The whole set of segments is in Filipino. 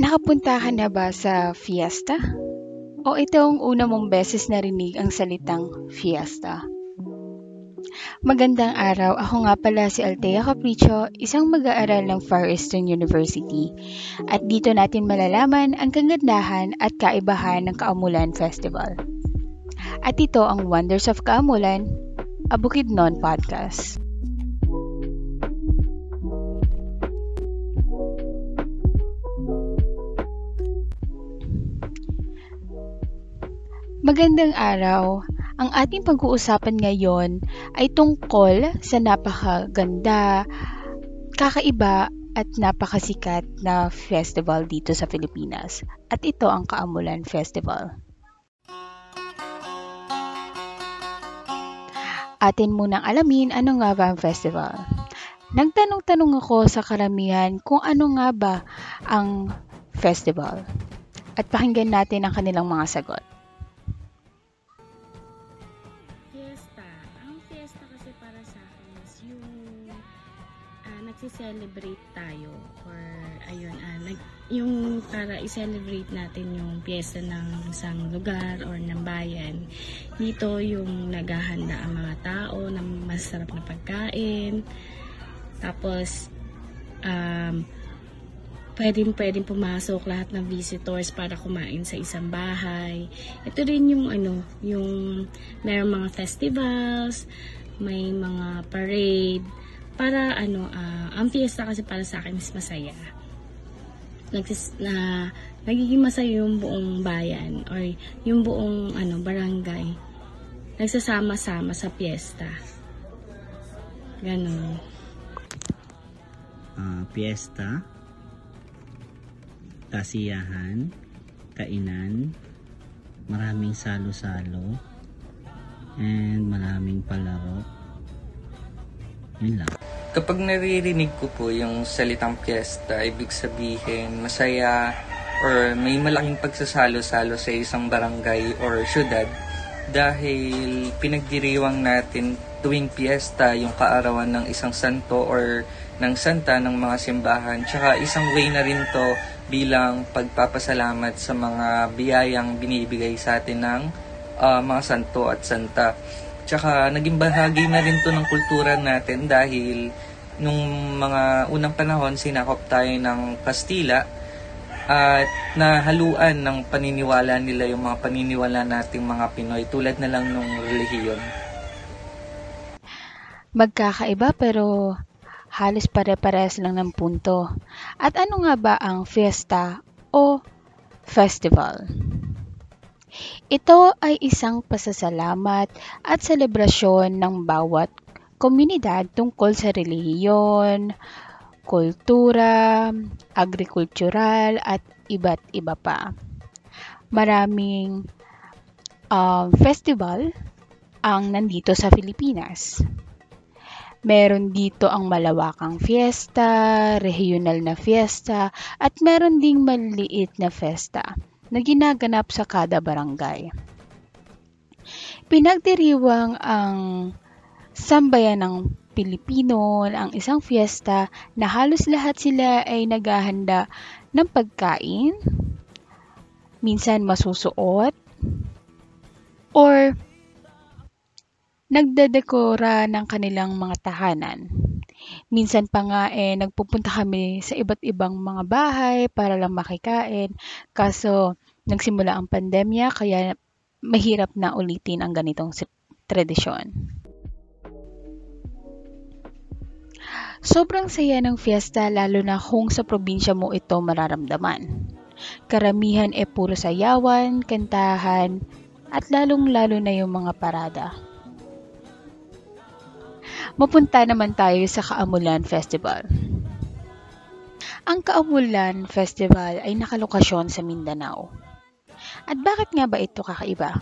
Nakapunta ka na ba sa fiesta? O ito ang una mong beses narinig ang salitang fiesta? Magandang araw, ako nga pala si Altea Capricho, isang mag-aaral ng Far Eastern University. At dito natin malalaman ang kagandahan at kaibahan ng Kaamulan Festival. At ito ang Wonders of Kaamulan, a Bukidnon podcast. Magandang araw. Ang ating pag-uusapan ngayon ay tungkol sa napakaganda, kakaiba at napakasikat na festival dito sa Pilipinas. At ito ang Kaamulan Festival. Atin munang alamin ano nga ba ang festival. Nagtanong-tanong ako sa karamihan kung ano nga ba ang festival. At pakinggan natin ang kanilang mga sagot. Nagsi-celebrate tayo or ayun, uh, nag, yung para i-celebrate natin yung piyesta ng isang lugar or ng bayan. Dito yung naghahanda ang mga tao ng masarap na pagkain. Tapos, um, pwedeng pwedeng pumasok lahat ng visitors para kumain sa isang bahay. Ito rin yung ano, yung merong mga festivals, may mga parade, para ano, uh, ang fiesta kasi para sa akin is masaya. Nagsis, na, nagiging masaya yung buong bayan or yung buong ano, barangay. Nagsasama-sama sa fiesta. Ganun. Uh, fiesta, kasiyahan, kainan, maraming salo-salo, and maraming palaro. Yun lang. Kapag naririnig ko po yung salitang piyesta, ibig sabihin masaya or may malaking pagsasalo-salo sa isang barangay or syudad dahil pinagdiriwang natin tuwing piyesta yung kaarawan ng isang santo or ng santa ng mga simbahan. Tsaka isang way na rin to bilang pagpapasalamat sa mga biyayang binibigay sa atin ng uh, mga santo at santa. Tsaka naging bahagi na rin to ng kultura natin dahil nung mga unang panahon sinakop tayo ng Kastila at nahaluan ng paniniwala nila yung mga paniniwala nating mga Pinoy tulad na lang nung relihiyon. Magkakaiba pero halos pare-pares lang ng punto. At ano nga ba ang fiesta o festival? Ito ay isang pasasalamat at selebrasyon ng bawat komunidad tungkol sa relihiyon, kultura, agrikultural at iba't iba pa. Maraming um, festival ang nandito sa Pilipinas. Meron dito ang malawakang fiesta, regional na fiesta, at meron ding maliit na fiesta na ginaganap sa kada barangay. Pinagdiriwang ang sambayan ng Pilipino ang isang fiesta na halos lahat sila ay naghahanda ng pagkain, minsan masusuot, or nagdedekora ng kanilang mga tahanan. Minsan pa nga eh nagpupunta kami sa iba't ibang mga bahay para lang makikain. Kaso nagsimula ang pandemya kaya mahirap na ulitin ang ganitong tradisyon. Sobrang saya ng fiesta lalo na kung sa probinsya mo ito mararamdaman. Karamihan e puro sayawan, kantahan, at lalong-lalo na yung mga parada. Mapunta naman tayo sa Kaamulan Festival. Ang Kaamulan Festival ay nakalokasyon sa Mindanao. At bakit nga ba ito kakaiba?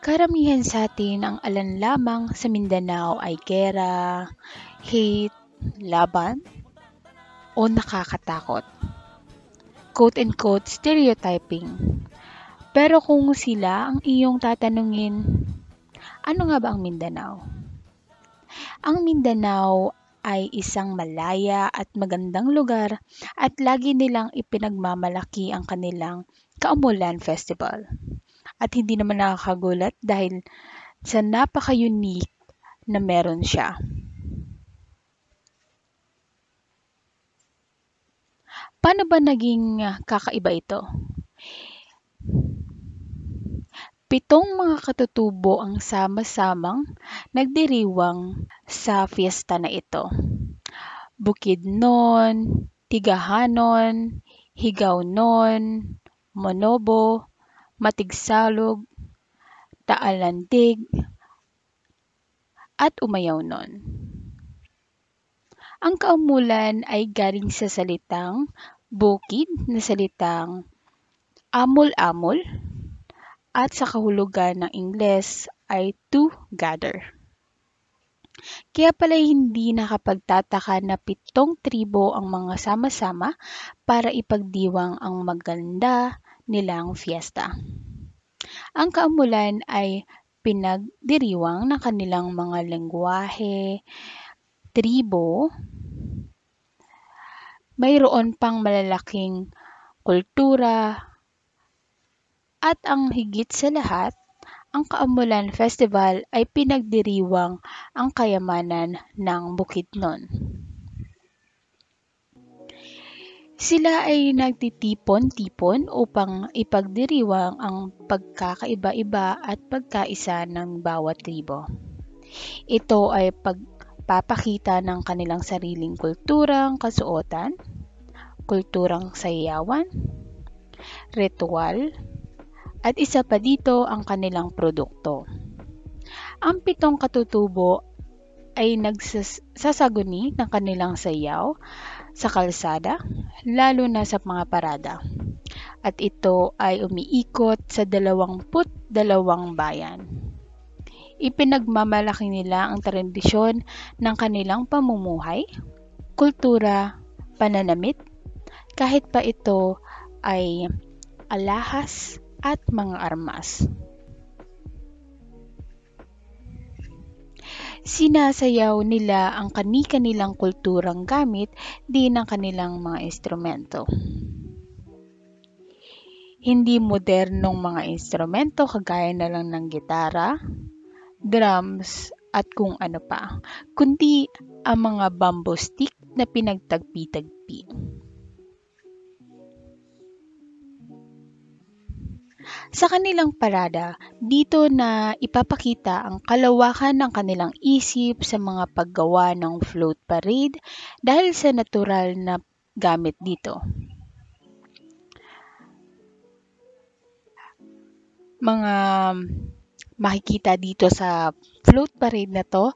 Karamihan sa atin ang alan lamang sa Mindanao ay gera, hate, laban, o nakakatakot. Quote-unquote stereotyping. Pero kung sila ang iyong tatanungin, ano nga ba ang Mindanao? Ang Mindanao ay isang malaya at magandang lugar at lagi nilang ipinagmamalaki ang kanilang Kaumulan Festival. At hindi naman nakakagulat dahil sa napaka-unique na meron siya. Paano ba naging kakaiba ito? Pitong mga katutubo ang sama-samang nagdiriwang sa fiesta na ito. Bukidnon, Tigahanon, Higawnon, Monobo, Matigsalog, Taalandig, at Umayawnon. Ang kaumulan ay galing sa salitang bukid na salitang amol-amol at sa kahulugan ng Ingles ay to gather. Kaya pala hindi nakapagtataka na pitong tribo ang mga sama-sama para ipagdiwang ang maganda nilang fiesta. Ang kaumulan ay pinagdiriwang ng kanilang mga lengguwahe, tribo, mayroon pang malalaking kultura, at ang higit sa lahat, ang Kaamulan Festival ay pinagdiriwang ang kayamanan ng Bukidnon. Sila ay nagtitipon-tipon upang ipagdiriwang ang pagkakaiba-iba at pagkaisa ng bawat tribo. Ito ay pagpapakita ng kanilang sariling kulturang kasuotan, kulturang sayawan, ritual, at isa pa dito ang kanilang produkto. Ang pitong katutubo ay nagsasaguni ng kanilang sayaw sa kalsada, lalo na sa mga parada. At ito ay umiikot sa dalawamput dalawang bayan. Ipinagmamalaki nila ang tradisyon ng kanilang pamumuhay, kultura, pananamit, kahit pa ito ay alahas at mga armas. Sinasayaw nila ang kani-kanilang kulturang gamit din ng kanilang mga instrumento. Hindi modernong mga instrumento kagaya na lang ng gitara, drums, at kung ano pa, kundi ang mga bamboo stick na pinagtagpi-tagpi. Sa kanilang parada, dito na ipapakita ang kalawakan ng kanilang isip sa mga paggawa ng float parade dahil sa natural na gamit dito. Mga makikita dito sa float parade na to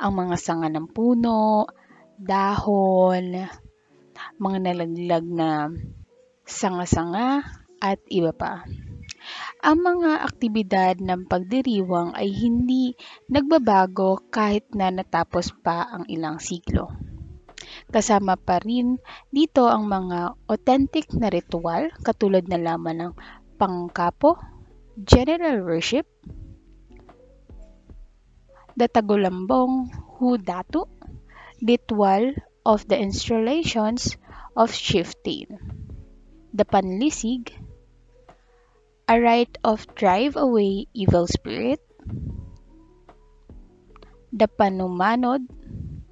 ang mga sanga ng puno, dahon, mga nalaglag na sanga-sanga at iba pa. Ang mga aktibidad ng pagdiriwang ay hindi nagbabago kahit na natapos pa ang ilang siglo. Kasama pa rin dito ang mga authentic na ritual katulad na laman ng pangkapo, general worship, datagulambong hudatu, ritual of the installations of shifting, the panlisig, a rite of drive away evil spirit, the panumanod,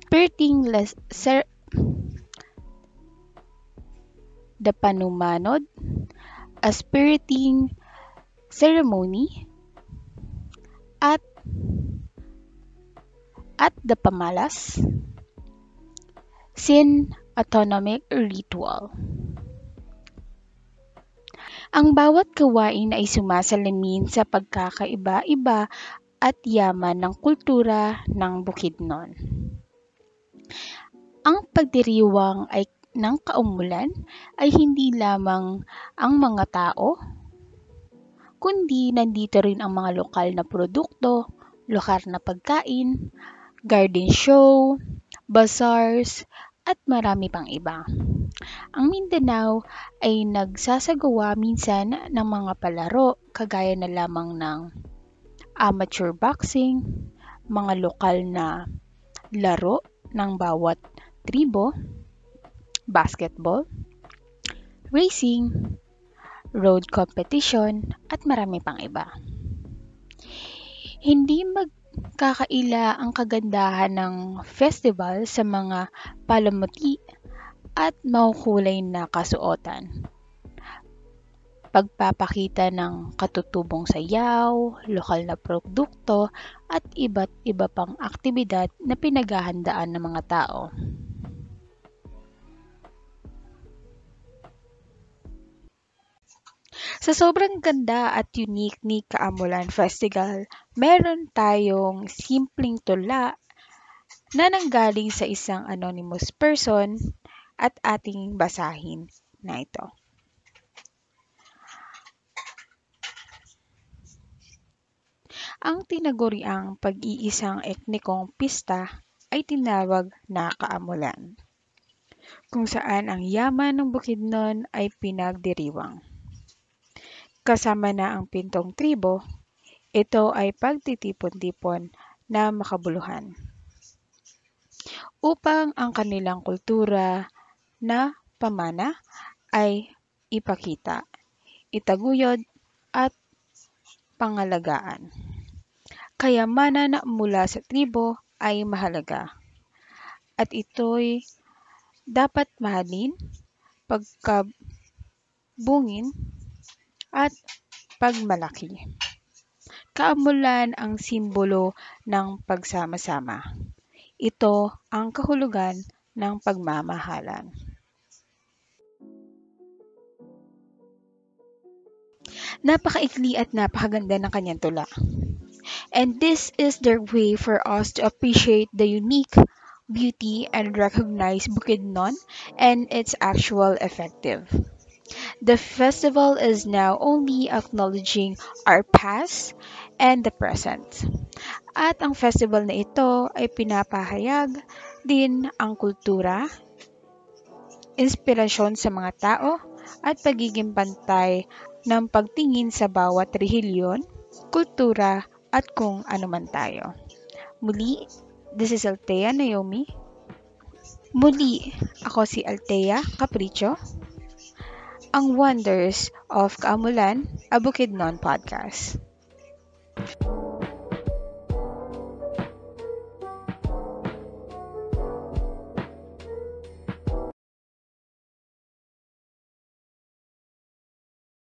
spiriting les, ser, the panumanod, a spiriting ceremony, at at the pamalas, sin autonomic ritual. Ang bawat gawain ay sumasalamin sa pagkakaiba-iba at yaman ng kultura ng Bukidnon. Ang pagdiriwang ay ng kaumulan ay hindi lamang ang mga tao, kundi nandito rin ang mga lokal na produkto, lokal na pagkain, garden show, bazaars, at marami pang iba. Ang Mindanao ay nagsasagawa minsan ng mga palaro kagaya na lamang ng amateur boxing, mga lokal na laro ng bawat tribo, basketball, racing, road competition, at marami pang iba. Hindi magkakaila ang kagandahan ng festival sa mga palamuti at makukulay na kasuotan pagpapakita ng katutubong sayaw, lokal na produkto, at iba't iba pang aktibidad na pinaghahandaan ng mga tao. Sa sobrang ganda at unique ni Kaamulan Festival, meron tayong simpleng tula na nanggaling sa isang anonymous person at ating basahin na ito. Ang tinaguriang pag-iisang etnikong pista ay tinawag na kaamulan, kung saan ang yaman ng Bukidnon ay pinagdiriwang. Kasama na ang pintong tribo, ito ay pagtitipon-tipon na makabuluhan upang ang kanilang kultura na pamana ay ipakita, itaguyod at pangalagaan kayamanan mula sa tribo ay mahalaga at ito'y dapat mahalin, pagkabungin, at pagmalaki. Kaamulan ang simbolo ng pagsama-sama. Ito ang kahulugan ng pagmamahalan. Napakaikli at napakaganda ng kanyang tula. And this is their way for us to appreciate the unique beauty and recognize Bukidnon and its actual effective. The festival is now only acknowledging our past and the present. At ang festival na ito ay pinapahayag din ang kultura, inspirasyon sa mga tao, at pagiging pantay ng pagtingin sa bawat rehilyon, kultura, at kung ano man tayo. Muli, this is Altea Naomi. Muli, ako si Altea Capricho, ang Wonders of Kaamulan, a Bukidnon podcast.